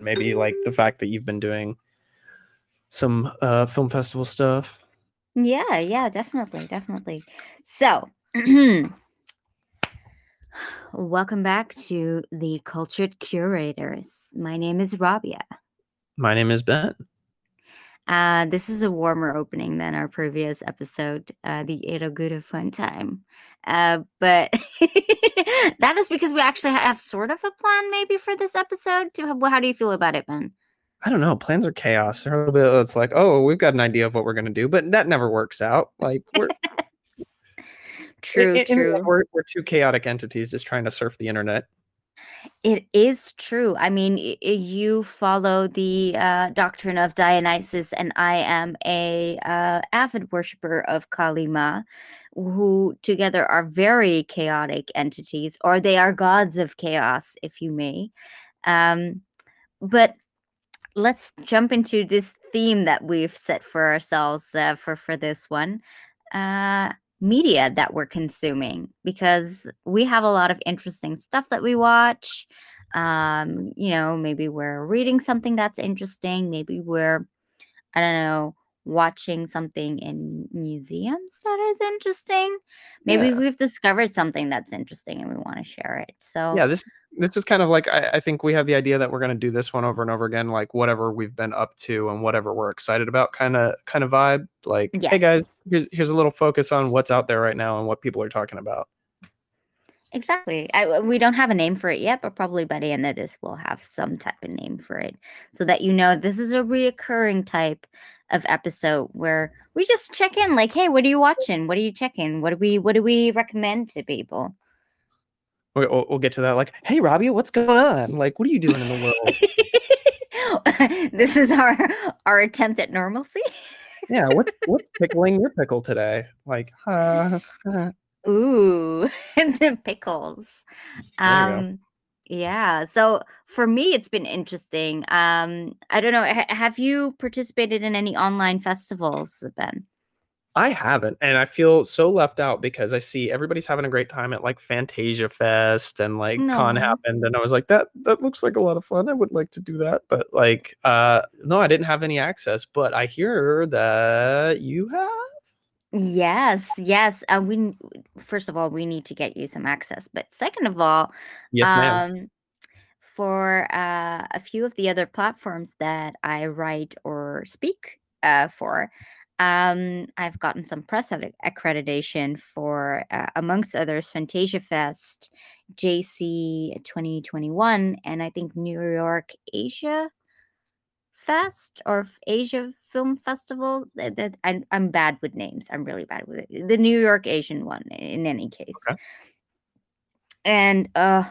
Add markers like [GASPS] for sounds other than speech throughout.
maybe like the fact that you've been doing some uh, film festival stuff. Yeah, yeah, definitely, definitely. So, [CLEARS THROAT] welcome back to the Cultured Curators. My name is Rabia. My name is Ben. Uh, this is a warmer opening than our previous episode, uh, the Eroguda Fun Time. Uh, but [LAUGHS] that is because we actually have sort of a plan maybe for this episode. To how do you feel about it, Ben? I don't know. Plans are chaos. They're a little bit. It's like, oh, we've got an idea of what we're gonna do, but that never works out. Like we're [LAUGHS] true, in, in, true. We're, we're two chaotic entities just trying to surf the internet. It is true. I mean, you follow the uh, doctrine of Dionysus, and I am a uh, avid worshiper of Kali Ma, who together are very chaotic entities, or they are gods of chaos, if you may. Um, but let's jump into this theme that we've set for ourselves uh, for for this one uh media that we're consuming because we have a lot of interesting stuff that we watch. Um you know maybe we're reading something that's interesting maybe we're i don't know watching something in museums that is interesting maybe yeah. we've discovered something that's interesting and we want to share it so yeah this this is kind of like I, I think we have the idea that we're going to do this one over and over again like whatever we've been up to and whatever we're excited about kind of kind of vibe like yes. hey guys here's here's a little focus on what's out there right now and what people are talking about Exactly. I, we don't have a name for it yet, but probably by the end of this, we'll have some type of name for it so that you know this is a reoccurring type of episode where we just check in like, hey, what are you watching? What are you checking? What do we what do we recommend to people? We'll, we'll get to that. Like, hey, Robbie, what's going on? Like, what are you doing in the world? [LAUGHS] this is our our attempt at normalcy. yeah, what's [LAUGHS] what's pickling your pickle today? Like, uh, uh. Ooh, [LAUGHS] the pickles. Um, yeah. So for me, it's been interesting. Um, I don't know. Ha- have you participated in any online festivals, Ben? I haven't, and I feel so left out because I see everybody's having a great time at like Fantasia Fest and like no. Con happened, and I was like, that that looks like a lot of fun. I would like to do that, but like, uh, no, I didn't have any access. But I hear that you have. Yes, yes. Uh, we first of all we need to get you some access, but second of all, yes, ma'am. um, for uh, a few of the other platforms that I write or speak uh, for, um, I've gotten some press accreditation for, uh, amongst others, Fantasia Fest, JC 2021, and I think New York Asia Fest or Asia Film Festival. That, that I'm, I'm bad with names. I'm really bad with it. The New York Asian one, in any case. Okay. And uh,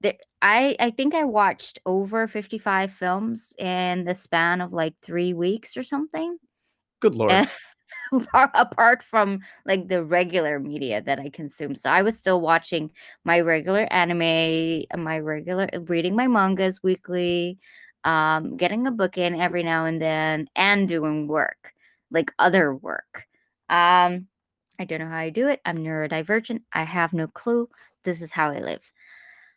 the, I I think I watched over 55 films in the span of like three weeks or something. Good lord. [LAUGHS] apart from like the regular media that I consume. So I was still watching my regular anime, my regular reading my mangas weekly, um, getting a book in every now and then, and doing work, like other work. Um, I don't know how I do it. I'm neurodivergent. I have no clue. This is how I live.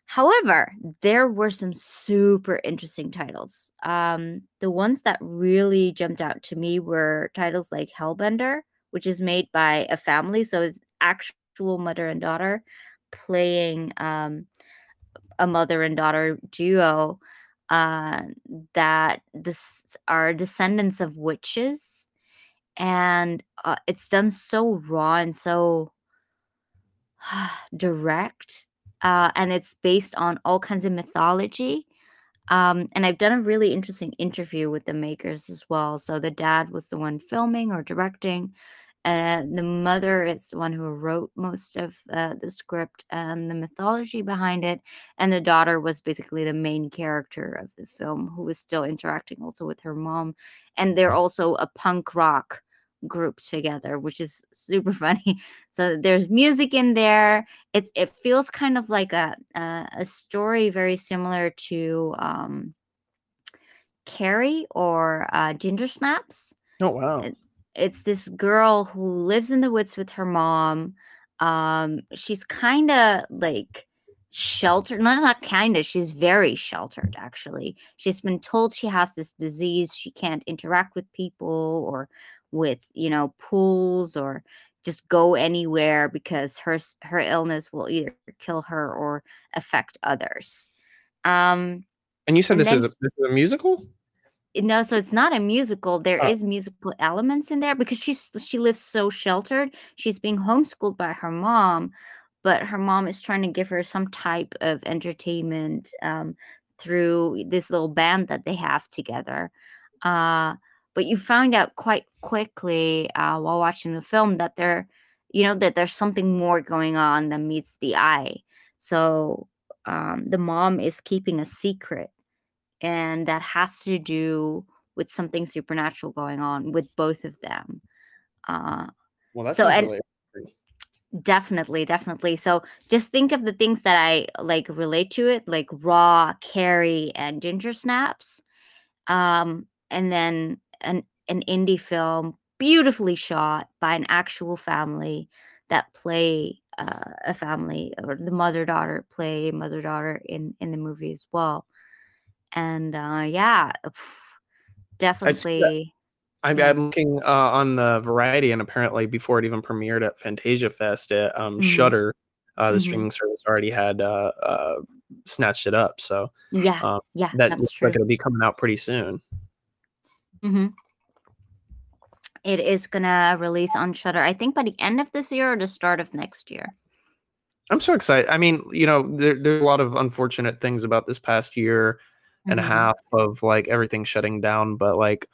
However, there were some super interesting titles. Um, the ones that really jumped out to me were titles like Hellbender, which is made by a family, so it's actual mother and daughter playing um, a mother and daughter duo uh, that this are descendants of witches, and uh, it's done so raw and so [SIGHS] direct, uh, and it's based on all kinds of mythology. Um, and I've done a really interesting interview with the makers as well. So the dad was the one filming or directing, and the mother is the one who wrote most of uh, the script and the mythology behind it. And the daughter was basically the main character of the film, who was still interacting also with her mom. And they're also a punk rock group together, which is super [LAUGHS] funny. So there's music in there. It's it feels kind of like a a, a story very similar to um, Carrie or uh, Ginger Snaps. Oh wow! It's this girl who lives in the woods with her mom. Um, she's kind of like sheltered not not kind of she's very sheltered actually she's been told she has this disease she can't interact with people or with you know pools or just go anywhere because her her illness will either kill her or affect others um and you said and this, is a, this is a musical no so it's not a musical There oh. is musical elements in there because she's she lives so sheltered she's being homeschooled by her mom but her mom is trying to give her some type of entertainment um, through this little band that they have together uh, but you find out quite quickly uh, while watching the film that there you know that there's something more going on than meets the eye so um, the mom is keeping a secret and that has to do with something supernatural going on with both of them. Uh, well, that's so and really definitely, definitely. So just think of the things that I like relate to it, like Raw, Carrie, and Ginger Snaps, um, and then an an indie film beautifully shot by an actual family that play uh, a family or the mother daughter play mother daughter in in the movie as well and uh, yeah, definitely. I'm, I'm looking uh, on the Variety, and apparently before it even premiered at Fantasia Fest, at um, mm-hmm. Shudder, uh, the mm-hmm. streaming service already had uh, uh, snatched it up. So yeah, um, yeah, that looks true. like it'll be coming out pretty soon. Mm-hmm. It is gonna release on Shudder, I think by the end of this year or the start of next year. I'm so excited. I mean, you know, there, there's a lot of unfortunate things about this past year and mm-hmm. a half of like everything shutting down but like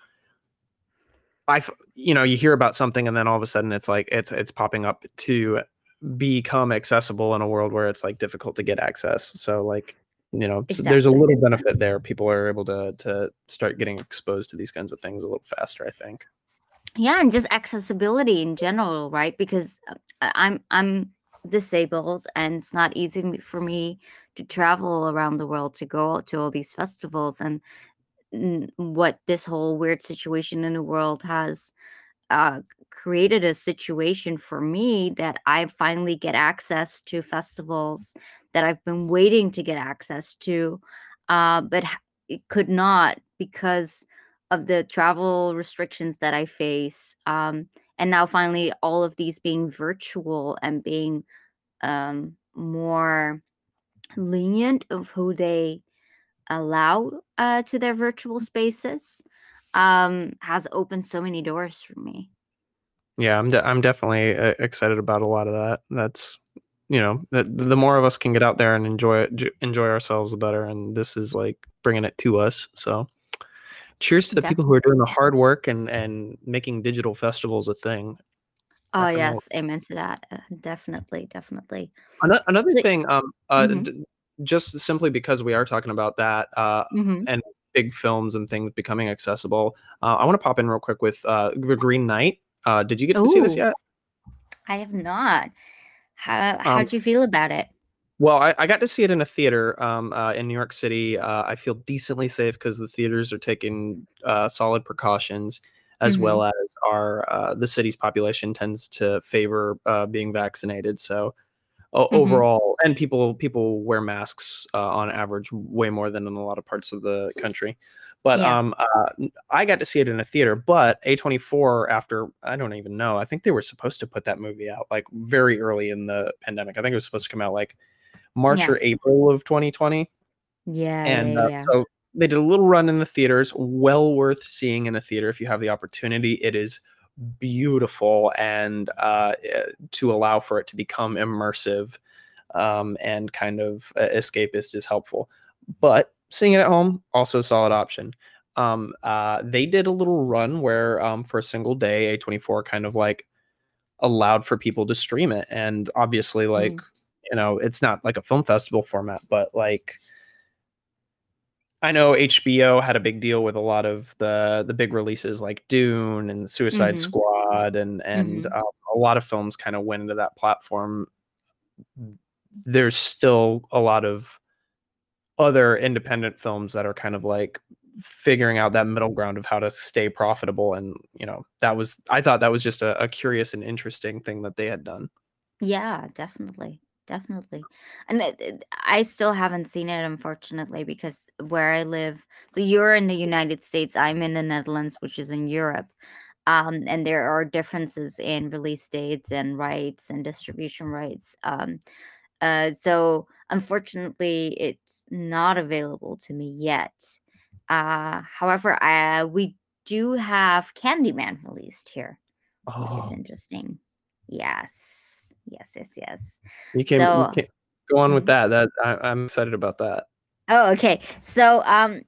i you know you hear about something and then all of a sudden it's like it's it's popping up to become accessible in a world where it's like difficult to get access so like you know exactly. there's a little benefit there people are able to to start getting exposed to these kinds of things a little faster i think yeah and just accessibility in general right because uh, i'm i'm disabled and it's not easy for me to travel around the world to go to all these festivals and what this whole weird situation in the world has uh, created a situation for me that I finally get access to festivals that I've been waiting to get access to, uh, but it could not because of the travel restrictions that I face. Um, and now finally, all of these being virtual and being um, more lenient of who they allow uh, to their virtual spaces um, has opened so many doors for me. Yeah, I'm de- I'm definitely uh, excited about a lot of that. That's you know, the, the more of us can get out there and enjoy it, enjoy ourselves, the better. And this is like bringing it to us. So, cheers to the definitely. people who are doing the hard work and and making digital festivals a thing. Oh yes, amen to that. Uh, definitely, definitely. Another, another so, thing, um, uh, mm-hmm. d- just simply because we are talking about that, uh, mm-hmm. and big films and things becoming accessible, uh, I want to pop in real quick with uh, the Green Knight. Uh, did you get to see this yet? I have not. How how um, you feel about it? Well, I, I, got to see it in a theater um, uh, in New York City. Uh, I feel decently safe because the theaters are taking uh, solid precautions as mm-hmm. well as our uh, the city's population tends to favor uh, being vaccinated. So mm-hmm. overall, and people people wear masks uh, on average way more than in a lot of parts of the country. But yeah. um, uh, I got to see it in a theater. But A24, after I don't even know, I think they were supposed to put that movie out like very early in the pandemic. I think it was supposed to come out like March yeah. or April of 2020. Yeah, and yeah, uh, yeah. so they did a little run in the theaters, well worth seeing in a theater if you have the opportunity. It is beautiful and uh, eh, to allow for it to become immersive um, and kind of uh, escapist is helpful. But seeing it at home, also a solid option. Um, uh, they did a little run where um, for a single day, A24 kind of like allowed for people to stream it. And obviously, like, mm. You know, it's not like a film festival format, but like, I know HBO had a big deal with a lot of the the big releases like Dune and Suicide mm-hmm. Squad and and mm-hmm. um, a lot of films kind of went into that platform. There's still a lot of other independent films that are kind of like figuring out that middle ground of how to stay profitable and you know that was i thought that was just a, a curious and interesting thing that they had done yeah definitely definitely. And it, I still haven't seen it, unfortunately, because where I live. So you're in the United States. I'm in the Netherlands, which is in Europe. Um, and there are differences in release dates and rights and distribution rights. Um, uh, so unfortunately, it's not available to me yet. Uh, however, I, we do have Candyman released here, which is oh. interesting. Yes, yes, yes, yes. You can, so, you can go on with mm-hmm. that. That I, I'm excited about that. Oh, okay. So, um,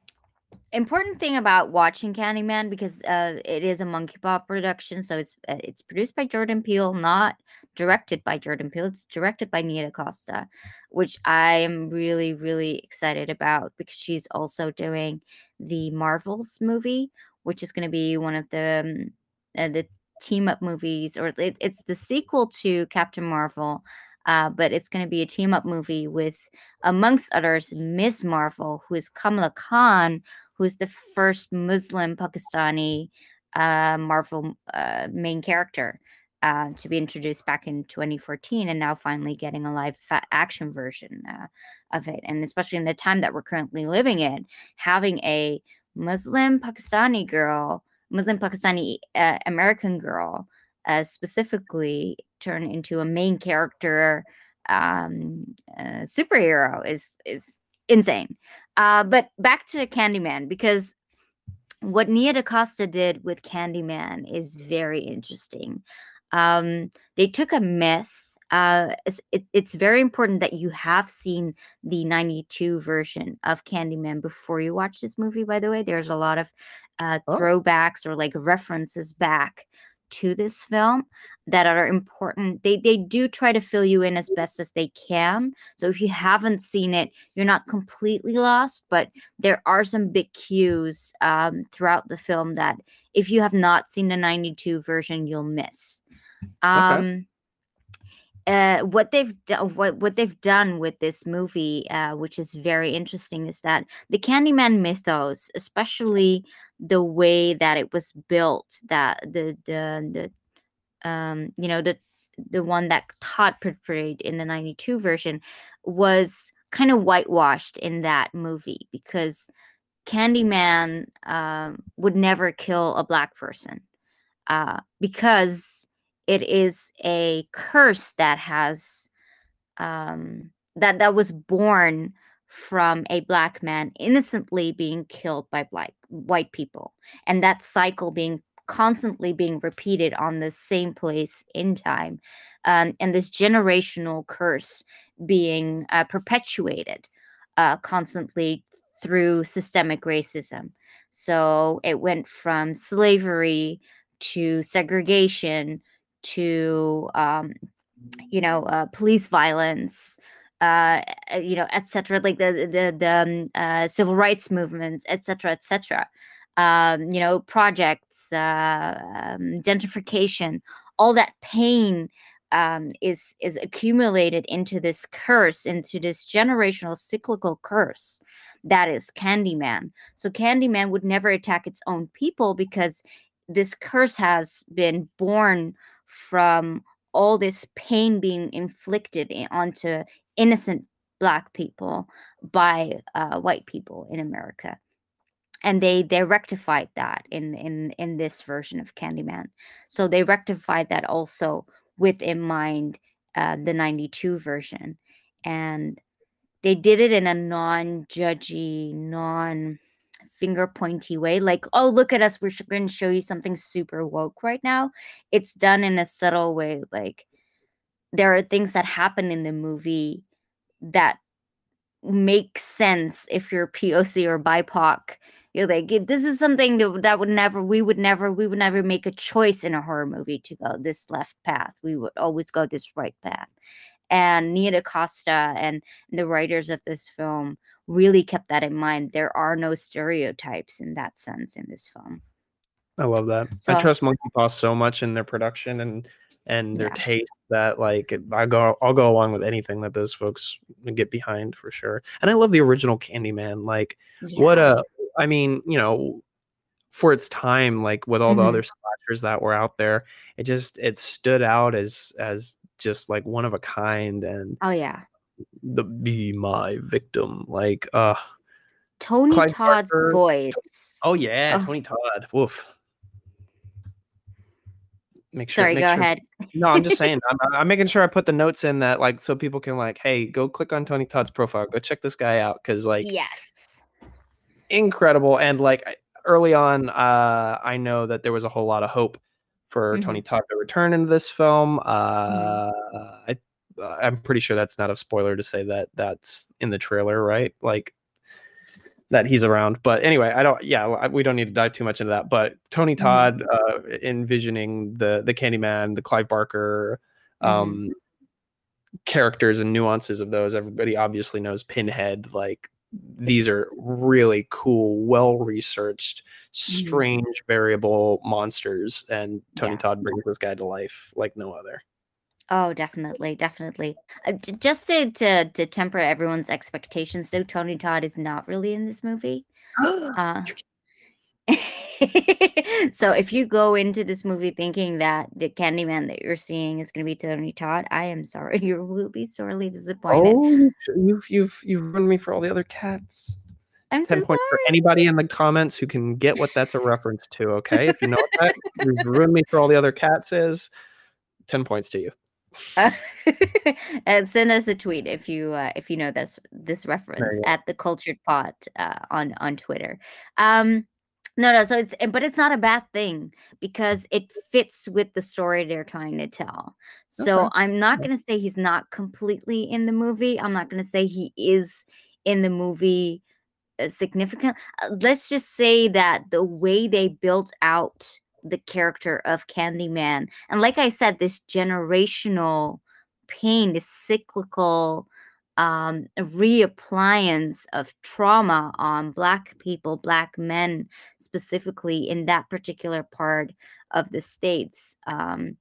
important thing about watching Candyman because uh, it is a Monkey Paw production, so it's uh, it's produced by Jordan Peele, not directed by Jordan Peele. It's directed by Nia DaCosta, which I am really really excited about because she's also doing the Marvels movie, which is going to be one of the um, uh, the team up movies, or it, it's the sequel to Captain Marvel. Uh, but it's going to be a team up movie with, amongst others, Miss Marvel, who is Kamala Khan, who's the first Muslim Pakistani uh, Marvel uh, main character uh, to be introduced back in 2014, and now finally getting a live action version uh, of it. And especially in the time that we're currently living in, having a Muslim Pakistani girl, Muslim Pakistani uh, American girl, uh, specifically turn into a main character um, superhero is is insane. Uh, but back to Candyman because what Nia DaCosta did with Candyman is very interesting. Um, they took a myth. Uh, it, it's very important that you have seen the 92 version of Candyman before you watch this movie, by the way. There's a lot of uh, oh. throwbacks or like references back to this film that are important. They they do try to fill you in as best as they can. So if you haven't seen it, you're not completely lost. But there are some big cues um, throughout the film that if you have not seen the '92 version, you'll miss. Um, okay. Uh, what they've done, what what they've done with this movie, uh, which is very interesting, is that the Candyman mythos, especially the way that it was built, that the the the um you know the the one that Todd portrayed in the 92 version was kind of whitewashed in that movie because Candyman um, would never kill a black person uh, because it is a curse that has um, that that was born from a black man innocently being killed by black white people and that cycle being constantly being repeated on the same place in time um, and this generational curse being uh, perpetuated uh, constantly through systemic racism. So it went from slavery to segregation to um, you know uh, police violence uh, uh you know etc like the the, the um, uh, civil rights movements etc etc um, you know projects uh, um, gentrification all that pain um, is is accumulated into this curse into this generational cyclical curse that is candyman. So candyman would never attack its own people because this curse has been born from all this pain being inflicted onto innocent black people by uh, white people in America. And they they rectified that in in in this version of Candyman. So they rectified that also with in mind uh, the 92 version. And they did it in a non-judgy, non finger pointy way like oh look at us we're going to show you something super woke right now. It's done in a subtle way like there are things that happen in the movie that make sense if you're poc or bipoc. You're like this is something that, would never we would never we would never make a choice in a horror movie to go this left path. We would always go this right path. And Nia DaCosta and the writers of this film really kept that in mind. There are no stereotypes in that sense in this film. I love that. So, I trust Monkey Paw so much in their production and and their yeah. taste that like I go I'll go along with anything that those folks get behind for sure. And I love the original Candyman. Like yeah. what a I mean, you know, for its time, like with all mm-hmm. the other slashers that were out there, it just it stood out as as just like one of a kind and oh yeah the be my victim like uh tony Clive todd's Barker. voice oh yeah oh. tony todd woof make sure sorry make go sure, ahead no i'm just saying [LAUGHS] I'm, I'm making sure i put the notes in that like so people can like hey go click on tony todd's profile go check this guy out because like yes incredible and like early on uh i know that there was a whole lot of hope for mm-hmm. Tony Todd to return into this film. Mm-hmm. Uh, mm-hmm. I I'm pretty sure that's not a spoiler to say that that's in the trailer, right? Like that he's around. But anyway, I don't. Yeah, we don't need to dive too much into that. But Tony mm-hmm. Todd mm-hmm. uh, envisioning the the Candyman, the Clive Barker. Um, mm-hmm. characters and nuances of those everybody obviously knows pinhead like these are really cool, well researched, mm-hmm. strange, mm-hmm. variable monsters. And Tony yeah. Todd brings this guy to life like no other. Oh, definitely, definitely. Uh, just to, to to temper everyone's expectations, so Tony Todd is not really in this movie. [GASPS] uh, [LAUGHS] so if you go into this movie thinking that the Candyman that you're seeing is going to be Tony Todd, I am sorry, [LAUGHS] you will be sorely disappointed. Oh, you've you've you've ruined me for all the other cats. I'm Ten so points for anybody in the comments who can get what that's a reference to. Okay, if you know what that, you've ruined me for all the other cats. Is ten points to you. [LAUGHS] Uh, send us a tweet if you uh, if you know this this reference at the cultured pod uh, on on Twitter. Um, no, no. So it's but it's not a bad thing because it fits with the story they're trying to tell. So okay. I'm not going to say he's not completely in the movie. I'm not going to say he is in the movie uh, significant. Uh, let's just say that the way they built out the character of Candyman, and like I said, this generational pain, this cyclical um, reappliance of trauma on Black people, Black men specifically in that particular part of the States. Um,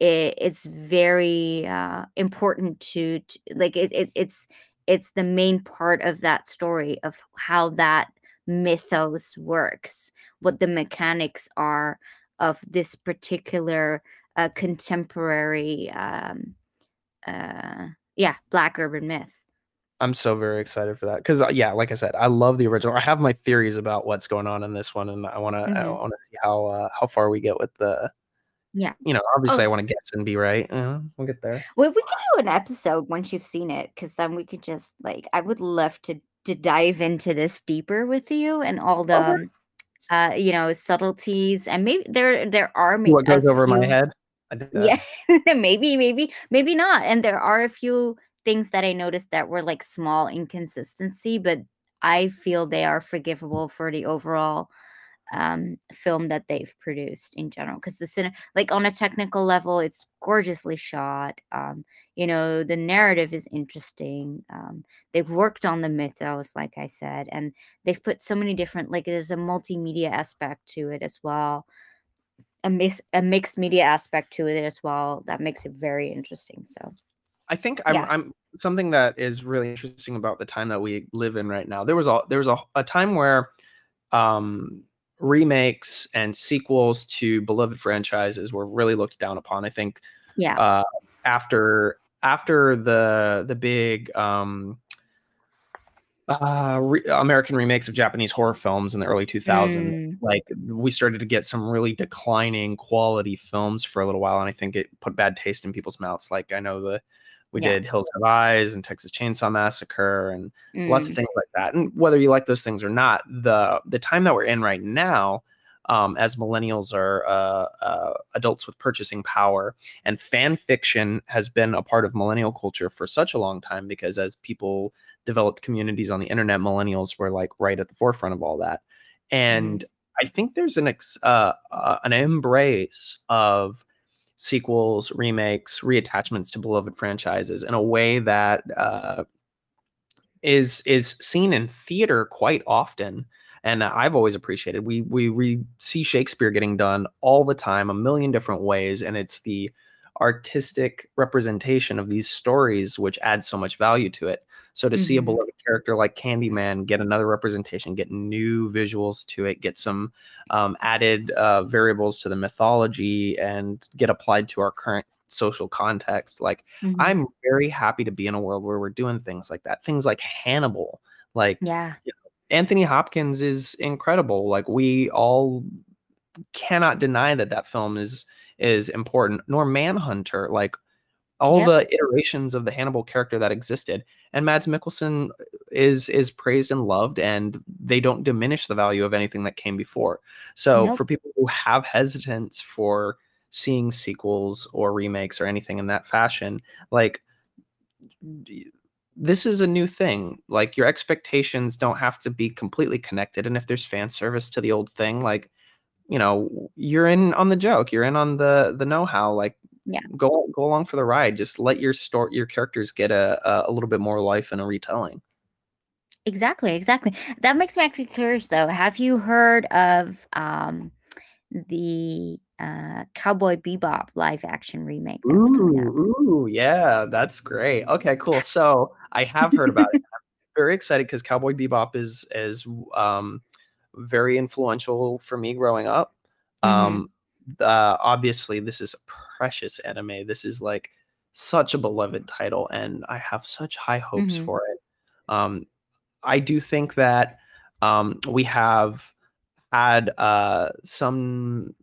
it, it's very uh, important to, to like it, it, it's it's the main part of that story of how that mythos works what the mechanics are of this particular uh, contemporary um, uh, yeah black urban myth I'm so very excited for that because uh, yeah, like I said, I love the original. I have my theories about what's going on in this one, and I want to mm-hmm. I want to see how uh, how far we get with the. Yeah. You know, obviously, oh. I want to guess and be right. Uh, we'll get there. Well, we could do an episode once you've seen it, because then we could just like I would love to to dive into this deeper with you and all the, okay. Uh, you know, subtleties and maybe there there are maybe what goes over few, my head. Yeah, [LAUGHS] maybe, maybe, maybe not. And there are a few things that I noticed that were like small inconsistency, but I feel they are forgivable for the overall um film that they've produced in general because the cinema like on a technical level it's gorgeously shot um you know the narrative is interesting um they've worked on the mythos like i said and they've put so many different like there's a multimedia aspect to it as well a mix a mixed media aspect to it as well that makes it very interesting so I think I'm, yeah. I'm, something that is really interesting about the time that we live in right now. There was a there was a, a time where um, remakes and sequels to beloved franchises were really looked down upon. I think yeah uh, after after the the big um, uh, re- American remakes of Japanese horror films in the early 2000s, mm. like we started to get some really declining quality films for a little while, and I think it put bad taste in people's mouths. Like I know the we yeah. did Hills Have Eyes and Texas Chainsaw Massacre and mm. lots of mm. things like that. And whether you like those things or not, the the time that we're in right now, um, as millennials are uh, uh, adults with purchasing power, and fan fiction has been a part of millennial culture for such a long time because as people developed communities on the internet, millennials were like right at the forefront of all that. And mm. I think there's an ex- uh, uh an embrace of sequels, remakes, reattachments to beloved franchises in a way that uh, is is seen in theater quite often. And I've always appreciated. We we we see Shakespeare getting done all the time, a million different ways, and it's the artistic representation of these stories which adds so much value to it. So to mm-hmm. see a mm-hmm. beloved character like Candyman get another representation, get new visuals to it, get some um, added uh, variables to the mythology, and get applied to our current social context. Like mm-hmm. I'm very happy to be in a world where we're doing things like that. Things like Hannibal. Like yeah. You know, Anthony Hopkins is incredible. Like we all cannot deny that that film is is important. Nor Manhunter. Like all yep. the iterations of the Hannibal character that existed. And Mads Mikkelsen uh, is is praised and loved, and they don't diminish the value of anything that came before. So nope. for people who have hesitance for seeing sequels or remakes or anything in that fashion, like this is a new thing. Like your expectations don't have to be completely connected. And if there's fan service to the old thing, like you know, you're in on the joke, you're in on the the know-how. Like yeah. go go along for the ride just let your story your characters get a, a, a little bit more life in a retelling. Exactly exactly. That makes me actually curious though. Have you heard of um the uh cowboy bebop live action remake ooh, ooh yeah that's great. Okay cool. So i have heard about it. [LAUGHS] I'm very excited because cowboy bebop is is um very influential for me growing up. Um mm-hmm uh, obviously this is a precious anime. This is like such a beloved title, and I have such high hopes mm-hmm. for it. Um, I do think that um, we have had uh, some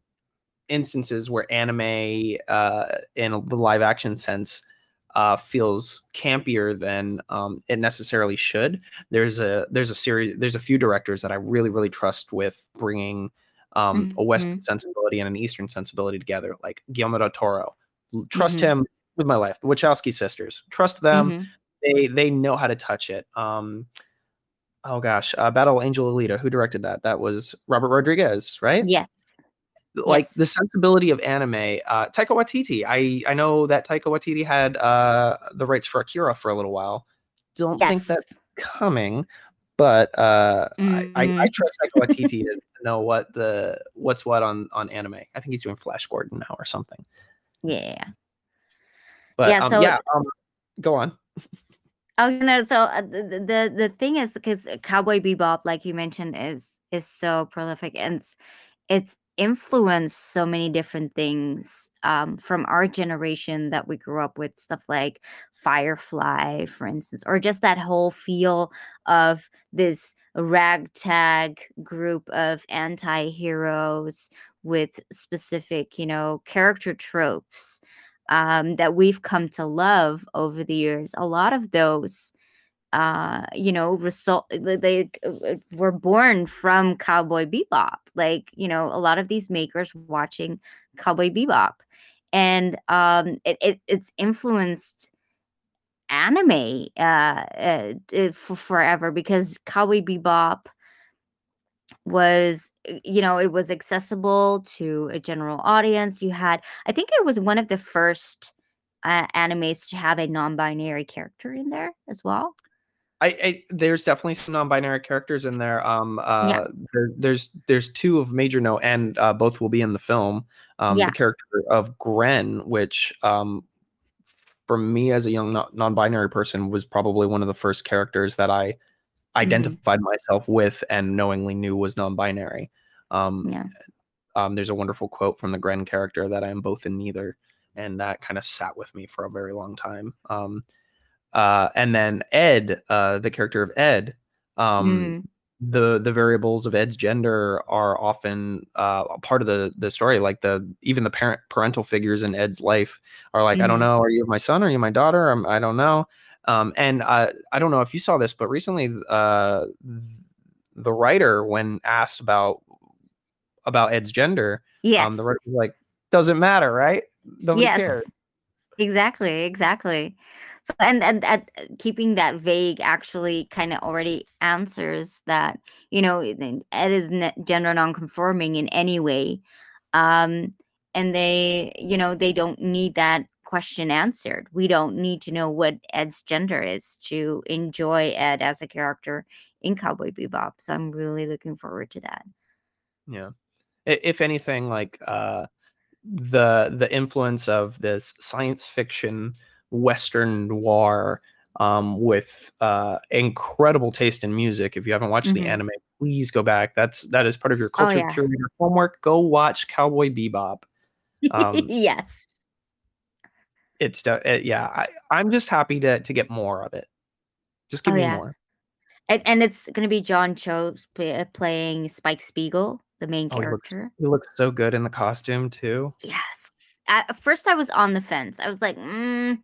instances where anime, uh, in the live action sense, uh, feels campier than um, it necessarily should. There's a there's a series there's a few directors that I really really trust with bringing um, mm-hmm. a Western sensibility and an Eastern sensibility together, like Guillermo del Toro. Trust mm-hmm. him with my life. The Wachowski sisters, trust them. Mm-hmm. They they know how to touch it. Um, oh gosh, uh, Battle Angel Alita. Who directed that? That was Robert Rodriguez, right? Yes. Like yes. the sensibility of anime, uh, Taika Waititi. I I know that Taika Waititi had uh, the rights for Akira for a little while. Don't yes. think that's coming, but uh, mm-hmm. I, I, I, mm-hmm. trust Taika Waititi [LAUGHS] to know what the what's what on on anime. I think he's doing Flash Gordon now or something. Yeah. But yeah, um, so yeah, um, go on. Oh no! So uh, the, the the thing is because Cowboy Bebop, like you mentioned, is is so prolific and it's, it's influenced so many different things um, from our generation that we grew up with stuff like Firefly, for instance, or just that whole feel of this ragtag group of anti heroes with specific, you know, character tropes um, that we've come to love over the years. A lot of those uh you know result they uh, were born from cowboy bebop. Like you know a lot of these makers watching cowboy bebop. And um it, it it's influenced anime uh, uh for forever because cowboy bebop was you know it was accessible to a general audience. You had i think it was one of the first uh, animes to have a non-binary character in there as well I, I, there's definitely some non-binary characters in there. Um, uh, yeah. there, there's there's two of major note, and uh, both will be in the film. Um, yeah. The character of Gren, which um, for me as a young non-binary person was probably one of the first characters that I mm-hmm. identified mm-hmm. myself with and knowingly knew was non-binary. Um, yeah. Um, there's a wonderful quote from the Gren character that I am both and neither, and that kind of sat with me for a very long time. Um, uh, and then Ed, uh, the character of Ed, um, mm. the the variables of Ed's gender are often uh, part of the the story. Like the even the parent parental figures in Ed's life are like, mm. I don't mm-hmm. know, are you my son? Are you my daughter? I'm, I don't know. Um, and uh, I don't know if you saw this, but recently, uh, the writer, when asked about about Ed's gender, yes. um, the writer was like, "Doesn't matter, right? Nobody yes. cares." Exactly, exactly. So and and, and keeping that vague actually kind of already answers that you know it is gender nonconforming in any way, um, and they you know they don't need that question answered. We don't need to know what Ed's gender is to enjoy Ed as a character in Cowboy Bebop. So I'm really looking forward to that. Yeah. If anything, like uh the the influence of this science fiction Western noir um, with uh, incredible taste in music. If you haven't watched mm-hmm. the anime, please go back. That's that is part of your oh, culture oh, yeah. homework. Go watch Cowboy Bebop. Um, [LAUGHS] yes. it's it, yeah. I, I'm just happy to to get more of it. Just give oh, me yeah. more. And, and it's going to be John Cho uh, playing Spike Spiegel, the main oh, character. He looks, he looks, so good in the costume too. Yes. At first, I was on the fence. I was like, mm,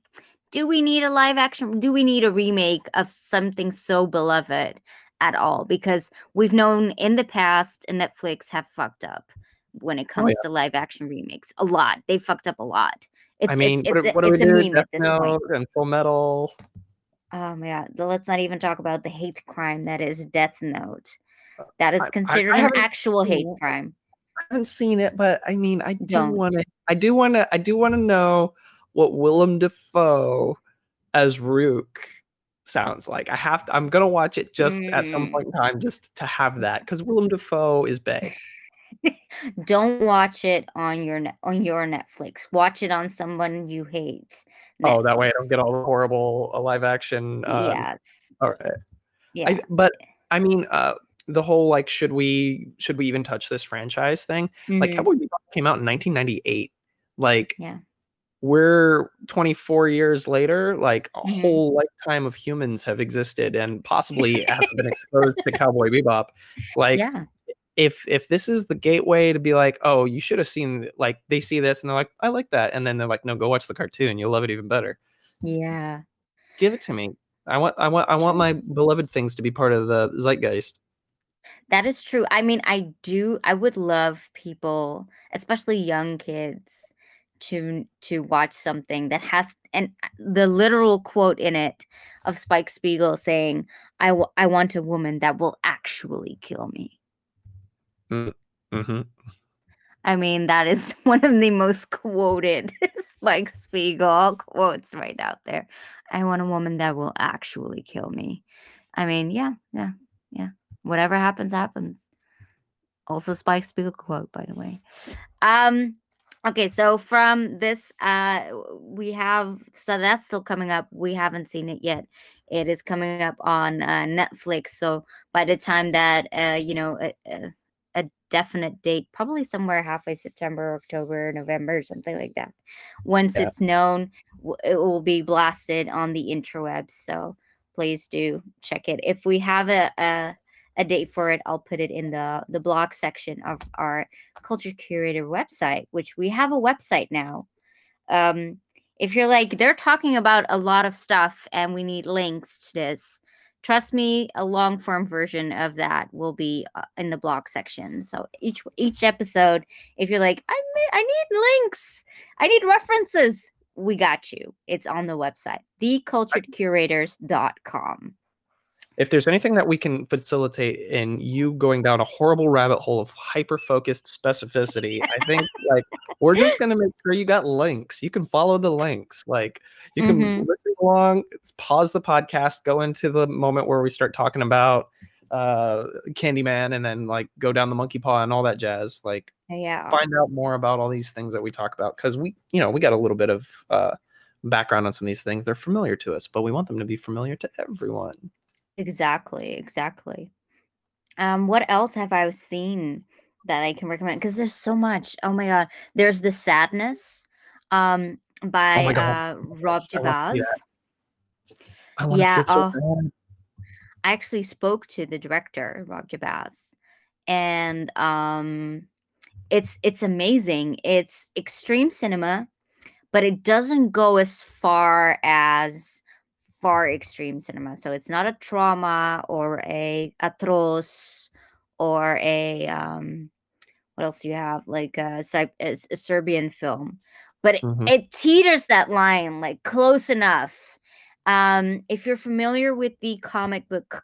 "Do we need a live action? Do we need a remake of something so beloved at all?" Because we've known in the past, and Netflix have fucked up when it oh, comes oh, yeah. to live action remakes. A lot. They fucked up a lot. It's, I mean, it's, what, it's, what do we do? Death Note and Full Metal. Oh my god! Let's not even talk about the hate crime that is Death Note. That is considered I, I an actual hate crime. I haven't seen it, but I mean, I do want to. I do want to. I do want to know what Willem Dafoe as Ryuk sounds like. I have. To, I'm gonna watch it just mm. at some mm. point in time, just to have that, because Willem Dafoe is Bay. [LAUGHS] Don't watch it on your on your Netflix. Watch it on someone you hate. Netflix. Oh, that way I don't get all the horrible uh, live action. Um, yes. All right. Yeah. I, but I mean, uh, the whole like, should we should we even touch this franchise thing? Mm-hmm. Like, Cowboy Bebop came out in 1998. Like, yeah. We're 24 years later, like a mm-hmm. whole lifetime of humans have existed and [LAUGHS] possibly have been exposed to Cowboy Bebop. Like, yeah if if this is the gateway to be like, oh, you should have seen like they see this and they're like, I like that, and then they're like, no, go watch the cartoon, you'll love it even better. Yeah, give it to me. I want I want I want my beloved things to be part of the zeitgeist. That is true. I mean, I do. I would love people, especially young kids, to to watch something that has and the literal quote in it of Spike Spiegel saying, "I, w- I want a woman that will actually kill me." Mm-hmm. I mean, that is [LAUGHS] one of the most quoted [LAUGHS] Spike Spiegel quotes right out there. I want a woman that will actually kill me. I mean, yeah, yeah, yeah. Whatever happens, happens. Also, Spike Spiegel quote, by the way. Um, okay, so from this, uh, we have so that's still coming up. We haven't seen it yet. It is coming up on uh, Netflix. So by the time that uh, you know, uh a definite date, probably somewhere halfway September, October, November, something like that. Once yeah. it's known, it will be blasted on the interwebs. So please do check it. If we have a, a a date for it, I'll put it in the the blog section of our Culture Curator website, which we have a website now. Um, if you're like they're talking about a lot of stuff and we need links to this, trust me a long form version of that will be uh, in the blog section. So each each episode if you're like i i need links i need references we got you. It's on the website theculturedcurators.com if there's anything that we can facilitate in you going down a horrible rabbit hole of hyper focused specificity, I think like we're just gonna make sure you got links. You can follow the links. Like you can mm-hmm. listen along, pause the podcast, go into the moment where we start talking about uh Candyman and then like go down the monkey paw and all that jazz. Like yeah, find out more about all these things that we talk about because we you know we got a little bit of uh background on some of these things. They're familiar to us, but we want them to be familiar to everyone. Exactly, exactly. Um, what else have I seen that I can recommend? Because there's so much. Oh my god, there's the sadness, um, oh by oh uh, Rob Jabbaz. yeah, uh, I actually spoke to the director, Rob Jabbaz, and um, it's it's amazing. It's extreme cinema, but it doesn't go as far as far extreme cinema. So it's not a trauma or a atroz or a um what else do you have like a, a, a Serbian film, but mm-hmm. it, it teeters that line like close enough. Um, if you're familiar with the comic book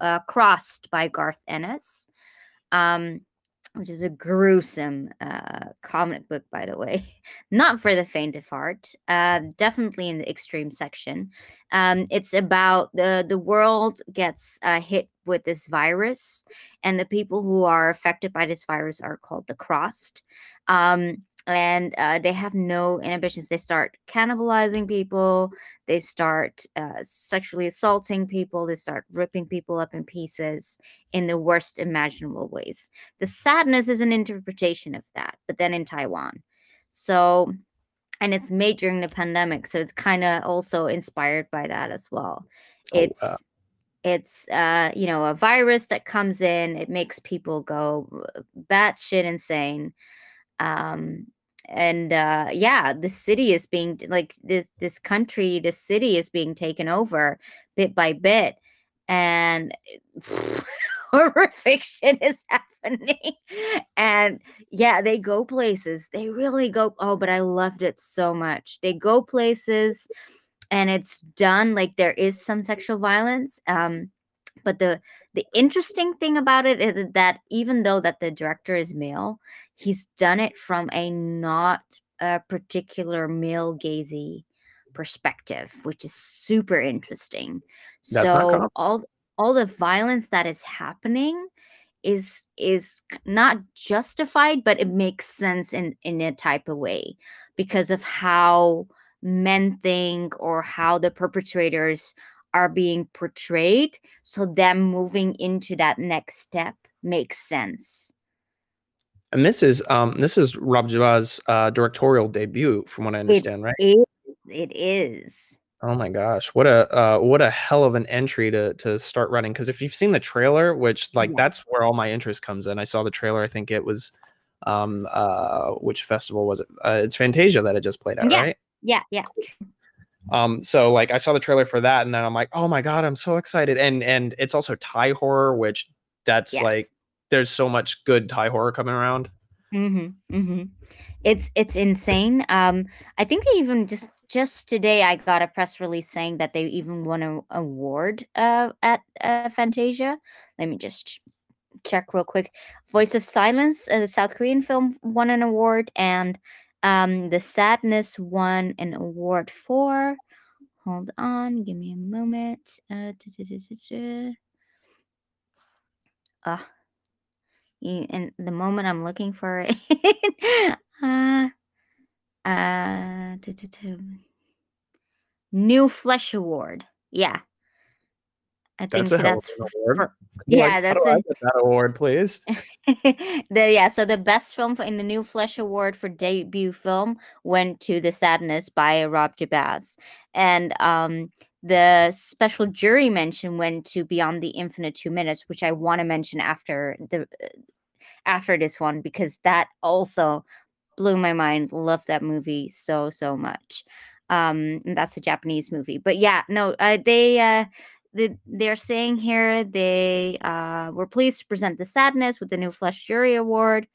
uh, Crossed by Garth Ennis, um, which is a gruesome uh, comic book, by the way. [LAUGHS] Not for the faint of heart. Uh, definitely in the extreme section. Um, it's about the the world gets uh, hit with this virus, and the people who are affected by this virus are called the crossed. Um, and uh, they have no inhibitions. They start cannibalizing people. They start uh, sexually assaulting people. They start ripping people up in pieces in the worst imaginable ways. The sadness is an interpretation of that, but then in Taiwan. So and it's made during the pandemic, so it's kind of also inspired by that as well. It's oh, wow. it's uh you know a virus that comes in, it makes people go batshit insane. Um, and uh yeah the city is being like this this country this city is being taken over bit by bit and [LAUGHS] horrific shit is [LAUGHS] happening and yeah they go places they really go oh but i loved it so much. They go places and it's done like there is some sexual violence um but the the interesting thing about it is that even though that the director is male he's done it from a not a particular male gazy perspective which is super interesting. That's so all all the violence that is happening is is not justified but it makes sense in in a type of way because of how men think or how the perpetrators are being portrayed. So them moving into that next step makes sense. And this is um this is Rob Jabbaz's uh, directorial debut, from what I understand, it right? Is, it is. Oh my gosh, what a uh, what a hell of an entry to to start running. Because if you've seen the trailer, which like yeah. that's where all my interest comes in. I saw the trailer. I think it was um uh which festival was it? Uh, it's Fantasia that it just played out yeah. right? Yeah, yeah. Um, so like I saw the trailer for that, and then I'm like, oh my god, I'm so excited. And and it's also Thai horror, which that's yes. like there's so much good Thai horror coming around. Mm-hmm, mm-hmm. It's it's insane. Um, I think they even just just today I got a press release saying that they even won an award uh, at uh, Fantasia. Let me just check real quick. Voice of Silence, uh, the South Korean film, won an award, and um, The Sadness won an award for. Hold on, give me a moment. Uh, in the moment I'm looking for it. [LAUGHS] uh, uh, New Flesh Award. Yeah. I think that's, that's for, yeah, like, that's a, that award, please. [LAUGHS] the yeah, so the best film in the New Flesh Award for debut film went to The Sadness by Rob Jabbaz, and um, the special jury mention went to Beyond the Infinite Two Minutes, which I want to mention after the after this one because that also blew my mind. Loved that movie so so much. Um, that's a Japanese movie, but yeah, no, uh, they uh the, they're saying here they uh, were pleased to present the sadness with the new flesh jury award.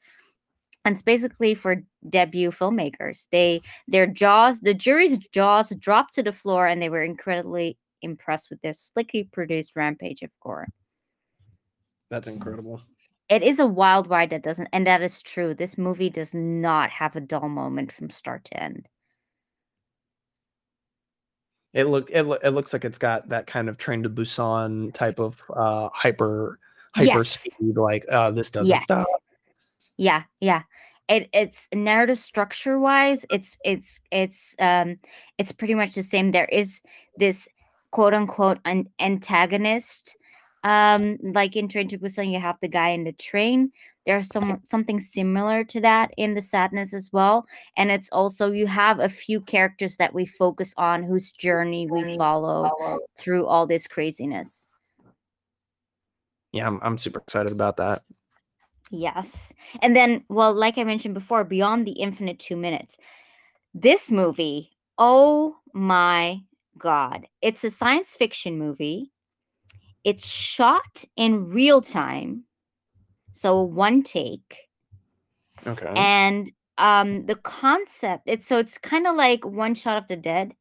And it's basically for debut filmmakers. They their jaws the jury's jaws dropped to the floor and they were incredibly impressed with their slickly produced rampage of gore. That's incredible. It is a wild ride that doesn't and that is true. This movie does not have a dull moment from start to end it look it, it looks like it's got that kind of train to Busan type of uh hyper hyper yes. speed. Like uh this doesn't yes. stop. Yeah, yeah. It it's narrative structure wise, it's it's it's um it's pretty much the same. There is this quote unquote an antagonist um like in train to busan you have the guy in the train. There's some something similar to that in the sadness as well. And it's also you have a few characters that we focus on whose journey we follow. through all this craziness. Yeah i'm, I'm super excited about that. Yes. And then well like i mentioned before beyond the infinite two minutes. This movie oh my god. It's a science fiction movie it's shot in real time, so one take. Okay. And um the concept it's so it's kind of like one shot of the dead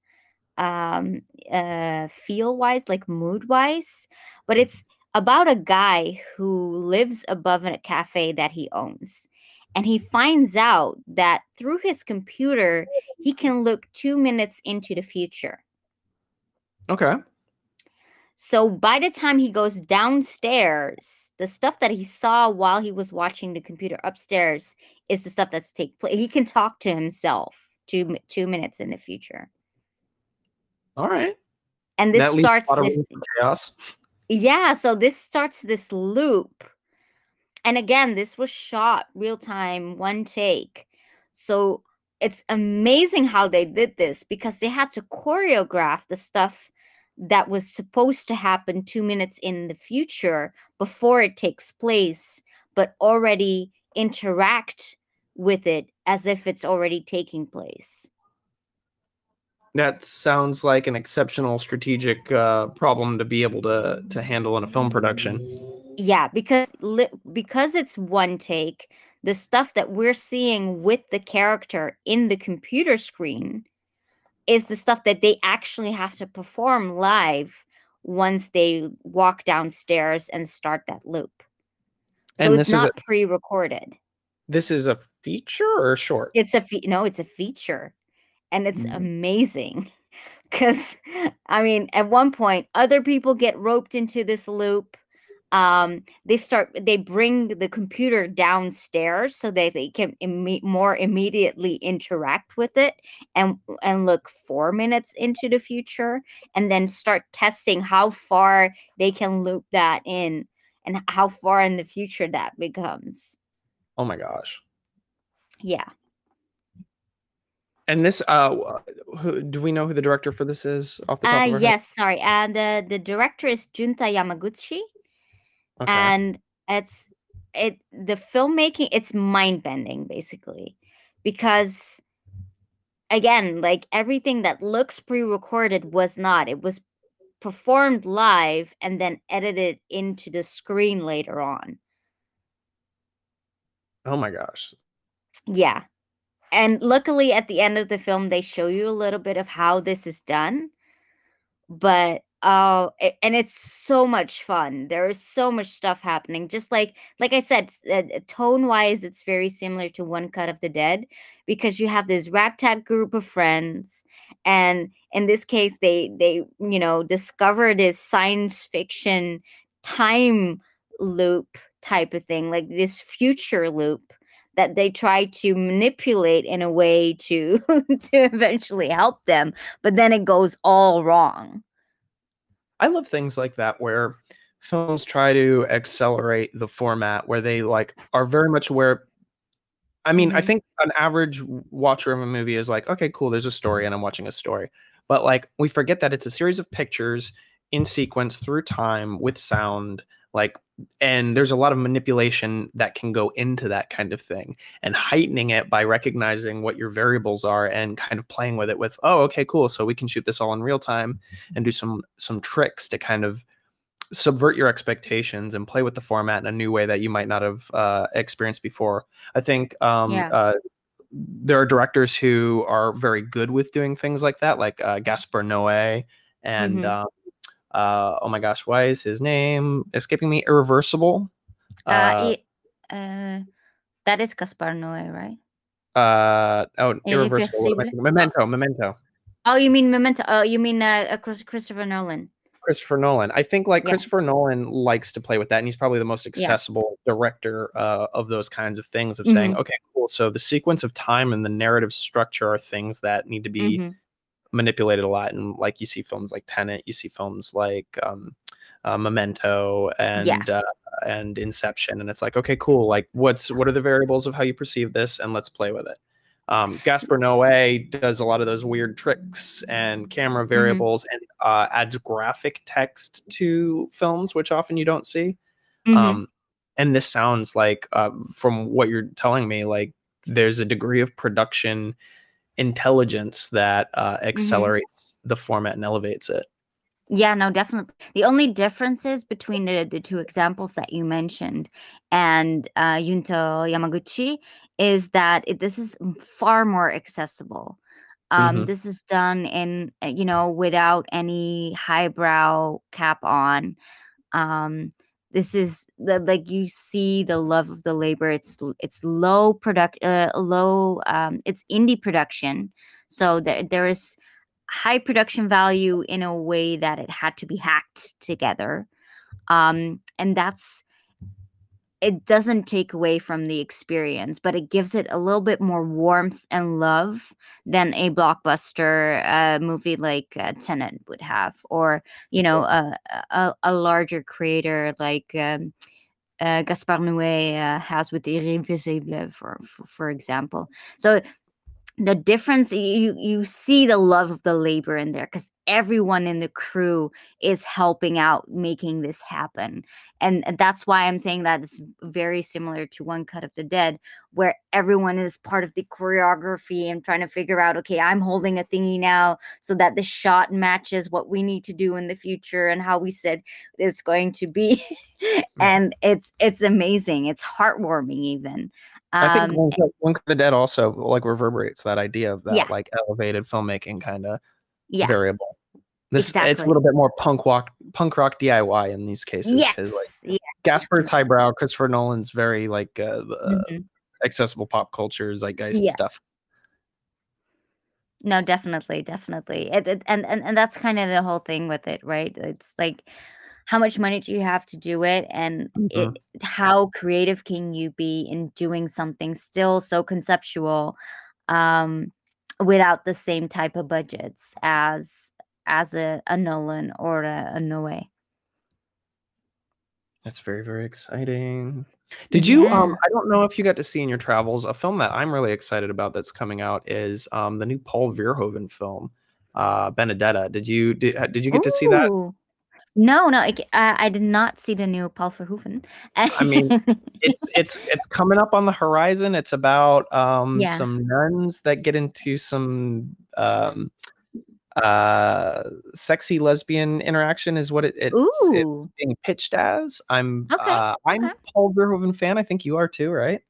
um uh feel wise like mood wise but it's about a guy who lives above a cafe that he owns and he finds out that through his computer he can look 2 minutes into the future okay so by the time he goes downstairs, the stuff that he saw while he was watching the computer upstairs is the stuff that's take place. He can talk to himself two two minutes in the future. All right. And this starts this chaos. Yeah, so this starts this loop. And again, this was shot real time, one take. So it's amazing how they did this because they had to choreograph the stuff that was supposed to happen two minutes in the future before it takes place, but already interact with it as if it's already taking place. That sounds like an exceptional strategic uh, problem to be able to to handle in a film production. Yeah, because li- because it's one take, the stuff that we're seeing with the character in the computer screen is the stuff that they actually have to perform live once they walk downstairs and start that loop. So and it's not a, pre-recorded. This is a feature or short? It's a fe- no, it's a feature. And it's mm. amazing [LAUGHS] cuz I mean, at one point other people get roped into this loop um, they start they bring the computer downstairs so that they can Im- more immediately interact with it and and look four minutes into the future and then start testing how far they can loop that in and how far in the future that becomes. Oh my gosh. Yeah. And this uh who, do we know who the director for this is off the top uh, of yes head? sorry. And uh, the the director is junta yamaguchi Okay. And it's it the filmmaking it's mind bending basically because again like everything that looks pre-recorded was not it was performed live and then edited into the screen later on. Oh my gosh. Yeah. And luckily at the end of the film they show you a little bit of how this is done but Oh, and it's so much fun. There is so much stuff happening. Just like like I said, uh, tone wise, it's very similar to One Cut of the Dead because you have this ragtag group of friends, and in this case, they they you know discover this science fiction time loop type of thing, like this future loop that they try to manipulate in a way to [LAUGHS] to eventually help them, but then it goes all wrong. I love things like that where films try to accelerate the format where they like are very much aware I mean, mm-hmm. I think an average watcher of a movie is like, okay, cool, there's a story and I'm watching a story. But like we forget that it's a series of pictures in sequence through time with sound like and there's a lot of manipulation that can go into that kind of thing and heightening it by recognizing what your variables are and kind of playing with it with oh okay cool so we can shoot this all in real time and do some some tricks to kind of subvert your expectations and play with the format in a new way that you might not have uh, experienced before i think um, yeah. uh, there are directors who are very good with doing things like that like uh, gaspar noé and mm-hmm. um, uh, oh my gosh, why is his name escaping me? Irreversible. Uh, uh, uh that is Gaspar Noé, right? Uh oh, Irreversible. Memento, Memento. Oh, you mean Memento? Oh, you mean uh, uh Christopher Nolan? Christopher Nolan. I think like yeah. Christopher Nolan likes to play with that, and he's probably the most accessible yeah. director uh, of those kinds of things. Of mm-hmm. saying, okay, cool. So the sequence of time and the narrative structure are things that need to be mm-hmm manipulated a lot and like you see films like Tenet, you see films like um, uh, Memento and yeah. uh, and Inception, and it's like okay, cool. Like what's what are the variables of how you perceive this, and let's play with it. Um, Gaspar Noé does a lot of those weird tricks and camera mm-hmm. variables mm-hmm. and uh, adds graphic text to films, which often you don't see. Mm-hmm. Um, and this sounds like, uh, from what you're telling me, like there's a degree of production intelligence that uh, mm-hmm. accelerates mm-hmm. the format and elevates it. Yeah, no, definitely. The only differences between the, the two examples that you mentioned and uh, Junta Yamaguchi is that it, this is far more accessible. Um, mm-hmm. This is done in, uh, you know, without any highbrow cap on. Um, this is the, like you see the love of the labor it's it's low product uh, low um, it's indie production so that there is high production value in a way that it had to be hacked together um, and that's it doesn't take away from the experience, but it gives it a little bit more warmth and love than a blockbuster uh, movie like uh, Tenet would have, or you know, a, a, a larger creator like um, uh, Gaspar Noé uh, has with Irréversible, for, for for example. So the difference you you see the love of the labor in there because everyone in the crew is helping out making this happen. And that's why i'm saying that it's very similar to one cut of the dead where everyone is part of the choreography and trying to figure out okay i'm holding a thingy now so that the shot matches what we need to do in the future and how we said it's going to be. [LAUGHS] And it's it's amazing. It's heartwarming even I think um, One One Cut of the Dead also like reverberates that idea of that yeah. like elevated filmmaking kind of yeah. variable. This exactly. it's a little bit more punk rock punk rock DIY in these cases. Yes. Like, yeah. Gaspar's highbrow, Christopher Nolan's very like uh, uh, mm-hmm. accessible pop culture zeitgeist yeah. stuff. No, definitely, definitely. It, it, and, and and that's kind of the whole thing with it, right? It's like how much money do you have to do it and mm-hmm. it, how creative can you be in doing something still so conceptual um, without the same type of budgets as as a, a Nolan or a, a Noé. That's very very exciting. Did you um I don't know if you got to see in your travels a film that I'm really excited about that's coming out is um the new Paul Verhoeven film uh Benedetta. Did you did, did you get Ooh. to see that? No, no, I, I did not see the new Paul Verhoeven. I mean, [LAUGHS] it's it's it's coming up on the horizon. It's about um yeah. some nuns that get into some um uh sexy lesbian interaction is what it, it's, it's being pitched as. I'm okay, uh I'm okay. Paul Verhoeven fan. I think you are too, right?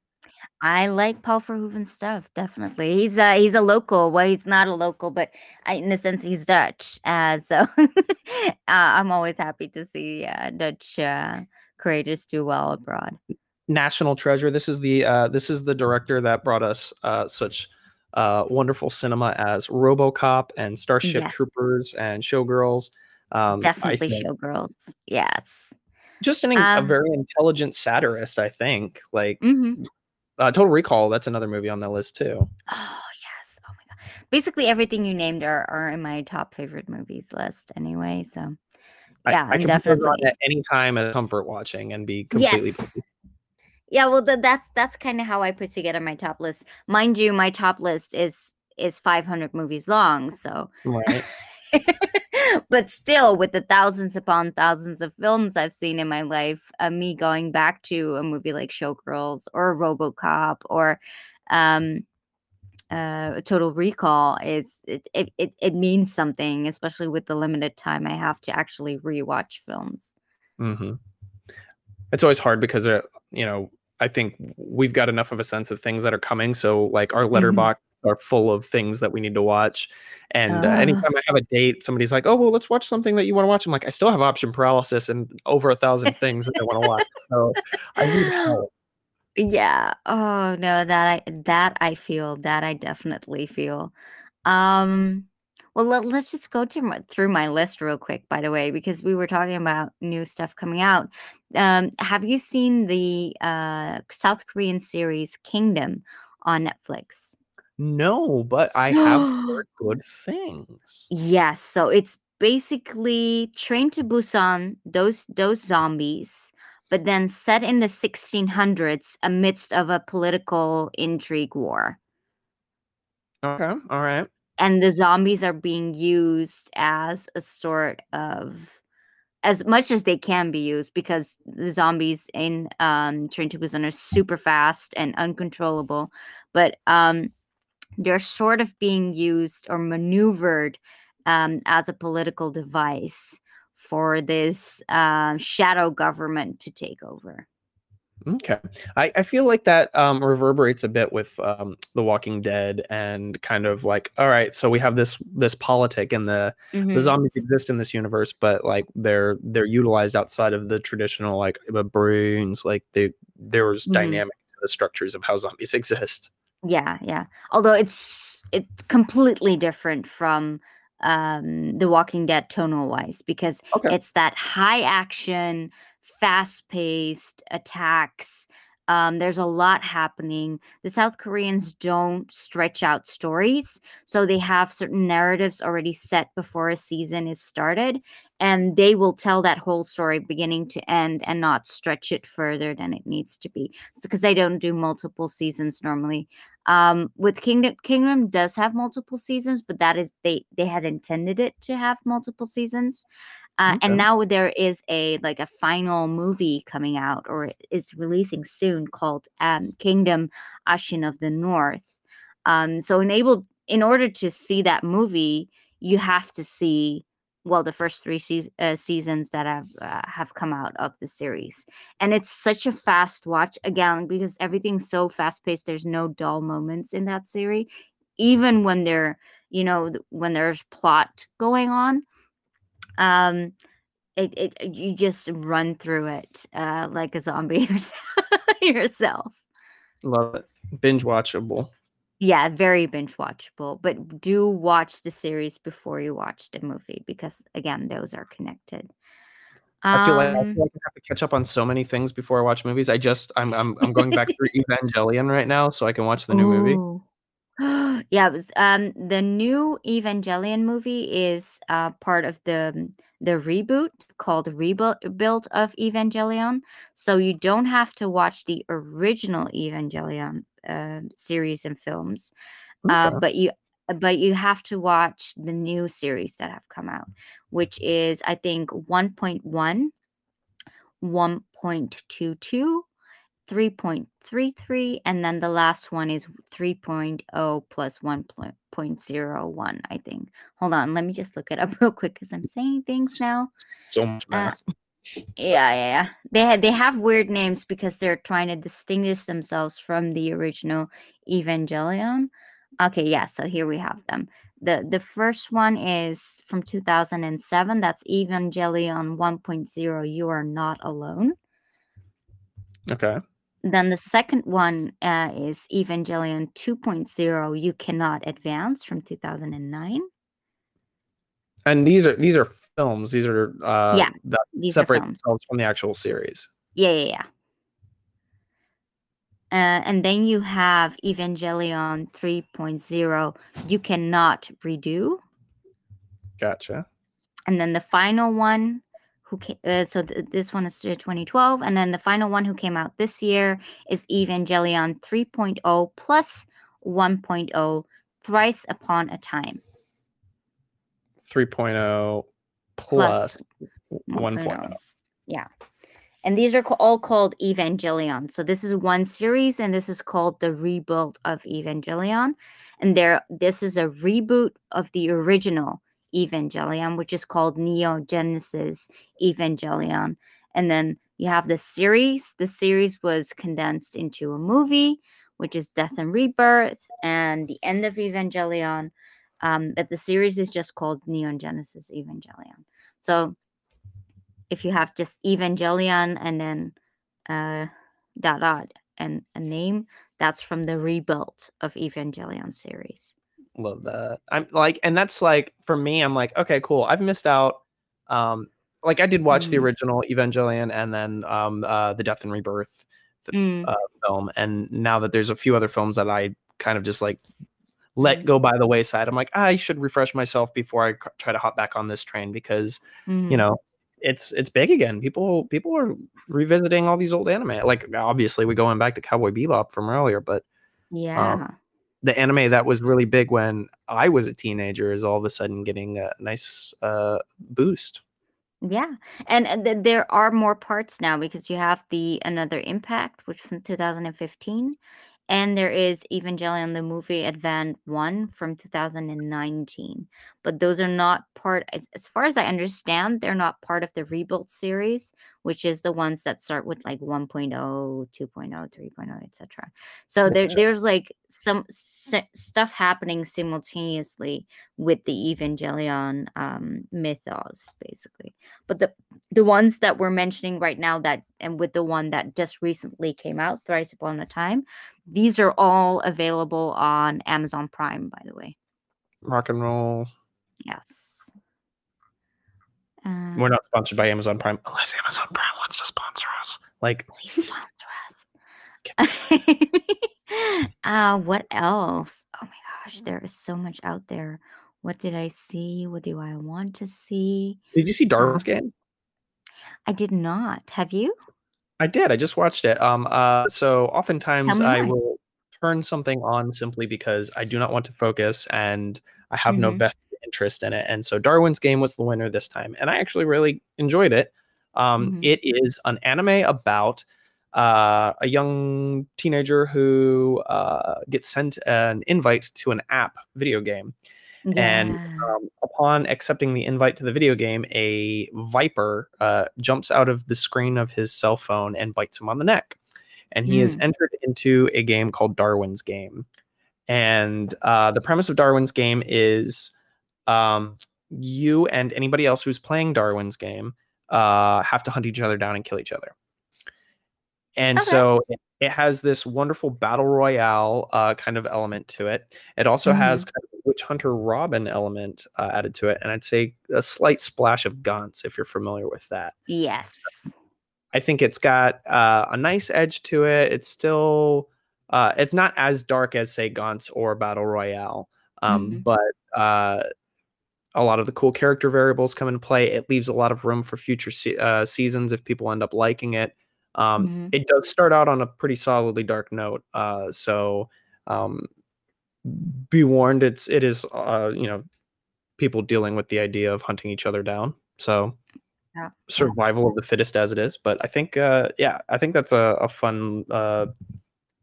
I like Paul Verhoeven stuff. Definitely, he's a he's a local. Well, he's not a local, but I, in the sense he's Dutch. Uh, so [LAUGHS] uh, I'm always happy to see uh, Dutch uh, creators do well abroad. National treasure. This is the uh, this is the director that brought us uh, such uh, wonderful cinema as RoboCop and Starship yes. Troopers and Showgirls. Um, Definitely Showgirls. Yes. Just an, um, a very intelligent satirist, I think. Like. Mm-hmm uh, Total Recall. That's another movie on the list too. Oh yes. Oh my god. Basically everything you named are, are in my top favorite movies list anyway. So yeah, I, I can definitely on at any time as comfort watching and be completely. Yes. Yeah, well, that's that's kind of how I put together my top list. Mind you, my top list is is 500 movies long, so right. [LAUGHS] but still, with the thousands upon thousands of films I've seen in my life, uh, me going back to a movie like Showgirls or RoboCop or um, uh, Total Recall is it, it, it it means something, especially with the limited time I have to actually rewatch films. Mm-hmm. It's always hard because uh, you know I think we've got enough of a sense of things that are coming. So like our mm-hmm. Mm-hmm. are full of things that we need to watch. And uh. Uh, anytime I have a date, somebody's like, "Oh well, let's watch something that you want to watch." I'm like, I still have option paralysis and over a thousand [LAUGHS] things that I want to watch. So I need help. Yeah. Oh no, that I that I feel that I definitely feel. Um well, let, us just go to my, through my list real quick, by the way, because we were talking about new stuff coming out. Um, have you seen the uh, South Korean series Kingdom on Netflix? No, but I have heard [GASPS] good things. Yes, so it's basically Train to Busan, those those zombies, but then set in the 1600s amidst of a political intrigue war. Okay, all right and the zombies are being used as a sort of as much as they can be used because the zombies in um Train to Busan are super fast and uncontrollable, but um they're sort of being used or maneuvered um, as a political device for this uh, shadow government to take over. Okay. I, I feel like that um, reverberates a bit with um, The Walking Dead and kind of like, all right, so we have this this politic and the mm-hmm. the zombies exist in this universe, but like they're they're utilized outside of the traditional like the brains, like they there was mm-hmm. dynamic to the structures of how zombies [LAUGHS] exist. Yeah, yeah. Although it's it's completely different from um The Walking Dead tonal wise because okay. it's that high action fast paced attacks Um, there's a lot happening. The South Koreans don't stretch out stories, so they have certain narratives already set before a season is started, and they will tell that whole story beginning to end and not stretch it further than it needs to be because they don't do multiple seasons normally. Um, with Kingdom, Kingdom does have multiple seasons, but that is they they had intended it to have multiple seasons. Uh, okay. And now there is a like a final movie coming out, or it's releasing soon, called um, Kingdom Ashin of the North. Um, so enabled in order to see that movie, you have to see well the first three se- uh, seasons that have uh, have come out of the series, and it's such a fast watch again because everything's so fast paced. There's no dull moments in that series, even when there you know when there's plot going on um it, it you just run through it uh like a zombie [LAUGHS] yourself love it binge watchable yeah very binge watchable but do watch the series before you watch the movie because again those are connected I feel like I, um feel like I have to catch up on so many things before I watch movies. I just I'm I'm I'm going back [LAUGHS] through Evangelion right now so I can watch the new Ooh. movie. [GASPS] yeah, it was um the new Evangelion movie is uh part of the the reboot called Rebuild of Evangelion. So you don't have to watch the original Evangelion uh, series and films, uh, but you but you have to watch the new series that have come out, which is I think 1.1, 1.22, 3.33 and then the last one is 3.0 plus 1.01 i think. Hold on let me just look it up [LAUGHS] real quick because i'm saying things now. So much uh, math. uh, yeah, yeah yeah. They have they have weird names because they're trying to distinguish themselves from the original evangelion. Okay yeah so here we have them. The the first one is from 2007 that's evangelion 1.0 you are not alone. Okay then the second one uh, is Evangelion 2.0 You Cannot Advance from 2009. And these are these are films. These are uh yeah, that separate themselves from the actual series. Yeah, yeah, yeah. Uh, and then you have Evangelion 3.0 You Cannot Redo. Gotcha. And then the final one who came, uh, so th- this one is 2012 and then the final one who came out this year is evangelion 3.0 plus 1.0 thrice upon a time. 3.0 plus, plus 1.0 yeah. And these are all called evangelion. So this is one series and this is called the rebuild of evangelion. And there this is a reboot of the original Evangelion, which is called Neon Genesis Evangelion. And then you have the series. The series was condensed into a movie, which is Death and Rebirth, and the end of Evangelion. Um, but the series is just called Neon Genesis Evangelion. So if you have just Evangelion and then uh, dot dot and a name, that's from the rebuilt of Evangelion series. Love that. I'm like, and that's like for me, I'm like, okay, cool. I've missed out. Um, like I did watch mm. the original Evangelion and then um uh the Death and Rebirth mm. uh, film, and now that there's a few other films that I kind of just like let mm. go by the wayside, I'm like, I should refresh myself before I try to hop back on this train because mm. you know it's it's big again. People people are revisiting all these old anime. Like obviously we're going back to Cowboy Bebop from earlier, but um, yeah. Um, the anime that was really big when I was a teenager is all of a sudden getting a nice uh, boost. Yeah, and, th- there are more parts now because you have the another Impact, which from 2015, and there is Evangelion the movie Advent 1 from 2019. But those are not part as, as far as I understand, they're not part of the rebuild series, which is the ones that start with like 1.0, 2.0, 3.0, etc. So there, there's like some s- stuff happening simultaneously with the Evangelion um, mythos, basically. But the the ones that we're mentioning right now that and with the one that just recently came out, Thrice Upon a Time, these are all available on Amazon Prime, by the way. Rock and roll. Yes. Uh, We're not sponsored by Amazon Prime unless Amazon Prime wants to sponsor us. Like, [LAUGHS] please sponsor us. [LAUGHS] uh, what else? Oh my gosh, there is so much out there. What did I see? What do I want to see? Did you see Darwin's Uh, Game? I did not. Have you? I did. I just watched it. Um, uh, so oftentimes I more. will turn something on simply because I do not want to focus and I have no Mhm. vested interest in it. And so Darwin's Game was the winner this time, and I actually really enjoyed it. Um, Mhm. it is an anime about uh, a young teenager who uh, gets sent an invite to an app video game. And um, upon accepting the invite to the video game, a viper uh, jumps out of the screen of his cell phone and bites him on the neck. And he is Mm. entered into a game called Darwin's Game. And uh, the premise of Darwin's Game is um, you and anybody else who's playing Darwin's Game uh, have to hunt each other down and kill each other. And Okay. so it, has this wonderful battle royale uh, kind of element to it. It also has Mhm. kind of a witch hunter Robin element uh, added to it, and I'd say a slight splash of Gantz if you're familiar with that. Yes. I think it's got uh, a nice edge to it. It's still uh, it's not as dark as say Gantz or Battle Royale, um, Mhm. but uh, a lot of the cool character variables come into play. It leaves a lot of room for future se- uh, seasons if people end up liking it. Um, Mhm. It does start out on a pretty solidly dark note, uh, so um, be warned. It's it is uh, you know people dealing with the idea of hunting each other down. So Yeah. Survival of the fittest as it is. But I think uh, yeah, I think that's a, a fun, uh,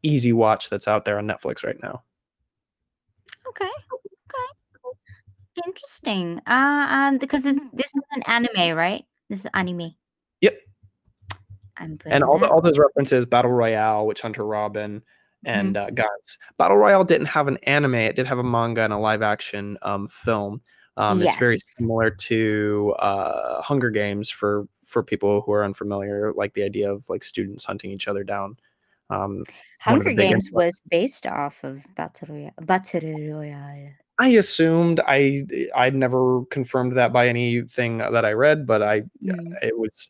easy watch that's out there on Netflix right now. Okay. Interesting. Uh, um, because it's, this is an anime, right? This is anime. Yep. I'm and all the, all those references battle royale witch hunter robin and Mm-hmm. uh, Gantz. battle royale didn't have an anime it did have a manga and a live action um, film um, it's very similar to uh, hunger games for for people who are unfamiliar like the idea of like students hunting each other down um, Hunger Games was based off of Battle Royale. Battle Royale. I assumed i i'd never confirmed that by anything that i read but i Mm. it was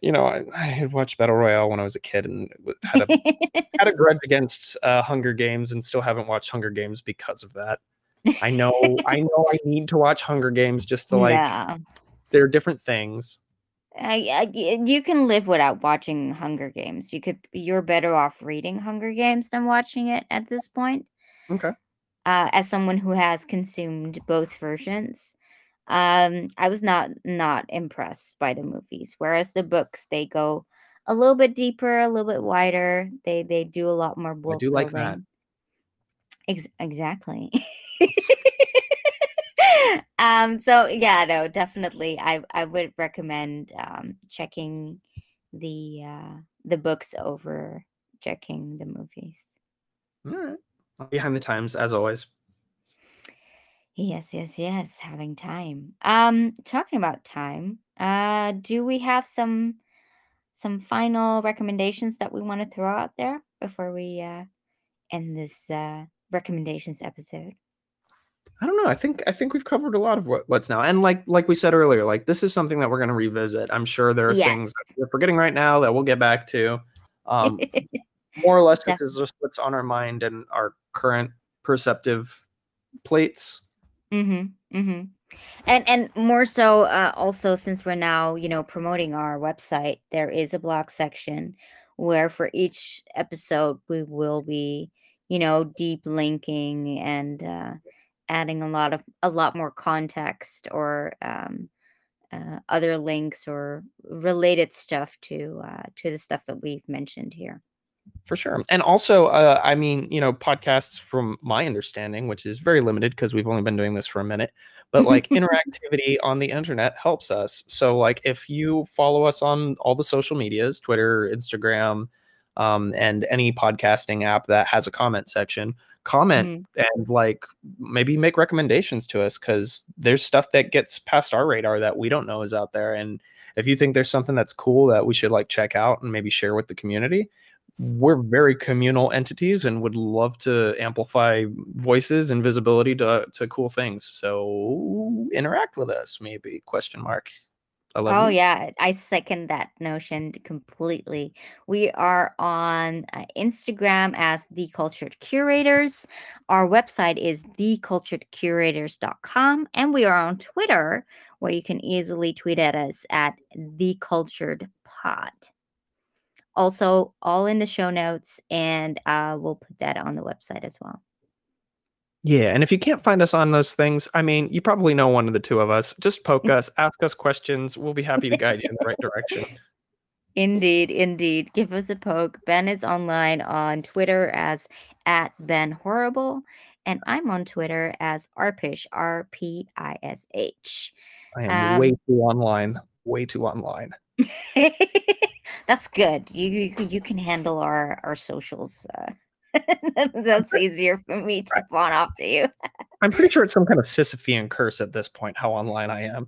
you know i, I had watched battle royale when i was a kid and had a had a [LAUGHS] grudge against uh, Hunger Games and still haven't watched Hunger Games because of that. I know I [LAUGHS] know I need to watch Hunger Games just to like yeah. they're different things. I, I, y- you can live without watching Hunger Games. You could. You're better off reading Hunger Games than watching it at this point. Okay. Uh, as someone who has consumed both versions um i was not not impressed by the movies whereas the books they go a little bit deeper a little bit wider they they do a lot more I do like that. Ex- exactly [LAUGHS] um so yeah no definitely i i would recommend um checking the uh the books over checking the movies All right. Behind the times as always. Yes, yes, yes, having time. Um, talking about time, uh, do we have some some final recommendations that we want to throw out there before we uh end this uh recommendations episode? I don't know. I think I think we've covered a lot of what, what's now. And like like we said earlier, like this is something that we're going to revisit. I'm sure there are things that we're forgetting right now that we'll get back to. [LAUGHS] Um, more or less, this is just what's on our mind and our current perceptive plates. Mm-hmm. Mm-hmm. And and more so, uh, also since we're now, you know, promoting our website, there is a blog section where for each episode we will be, you know, deep linking and uh, adding a lot of a lot more context or um, uh, other links or related stuff to uh, to the stuff that we've mentioned here. For sure. And also, uh, I mean, you know, podcasts, from my understanding, which is very limited because we've only been doing this for a minute, but like [LAUGHS] interactivity on the internet helps us. So, like, if you follow us on all the social medias Twitter, Instagram, um, and any podcasting app that has a comment section, comment Mhm. and like maybe make recommendations to us because there's stuff that gets past our radar that we don't know is out there. And if you think there's something that's cool that we should like check out and maybe share with the community, we're very communal entities and would love to amplify voices and visibility to, to cool things so interact with us maybe question mark I love Oh you. yeah, I second that notion completely. We are on uh, Instagram as The Cultured Curators. Our website is theculturedcurators.com and we are on Twitter where you can easily tweet at us at The Cultured Pod. Also, all in the show notes, and uh, we'll put that on the website as well. Yeah, and if you can't find us on those things, I mean, you probably know one of the two of us. Just poke [LAUGHS] us, ask us questions. We'll be happy to guide you in the right direction. Indeed, indeed. Give us a poke. Ben is online on Twitter as at Ben Horrible, and I'm on Twitter as Arpish, R P I S H. I am um, way too online. Way too online. [LAUGHS] That's good. You, you you can handle our our socials. Uh, [LAUGHS] that's easier for me to pawn off to you. I'm pretty sure it's some kind of Sisyphean curse at this point. How online I am.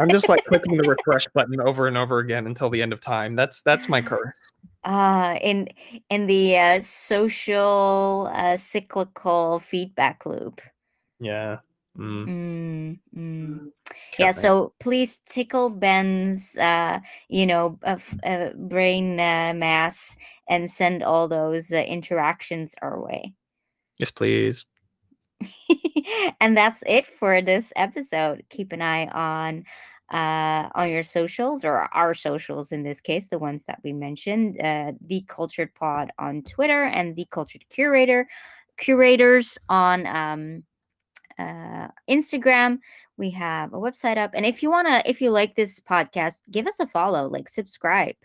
I'm just like clicking the refresh button over and over again until the end of time. That's that's my curse. [SIGHS] Uh in in the uh, social uh, cyclical feedback loop. Yeah. Mm. Mm, mm. Yeah, so please tickle Ben's, uh, you know, uh, uh, brain uh, mass and send all those uh, interactions our way. Yes, please. [LAUGHS] and that's it for this episode. Keep an eye on uh, on your socials or our socials in this case, the ones that we mentioned, uh, the Cultured Pod on Twitter and the Cultured Curator curators on um, uh, Instagram. We have a website up, and if you wanna, if you like this podcast, give us a follow, like subscribe.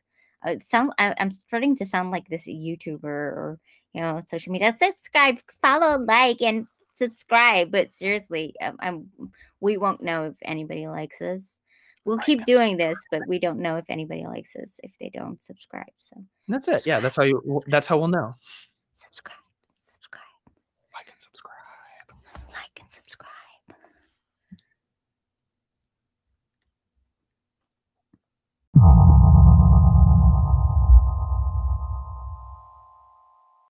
Uh, it sounds I, am starting to sound like this YouTuber or you know social media. Subscribe, follow, like, and subscribe. But seriously, um, I'm we won't know if anybody likes us. We'll keep doing this, but we don't know if anybody likes us if they don't subscribe. So that's it. Yeah, that's how you. That's how we'll know. Subscribe. Like and subscribe. Like subscribe.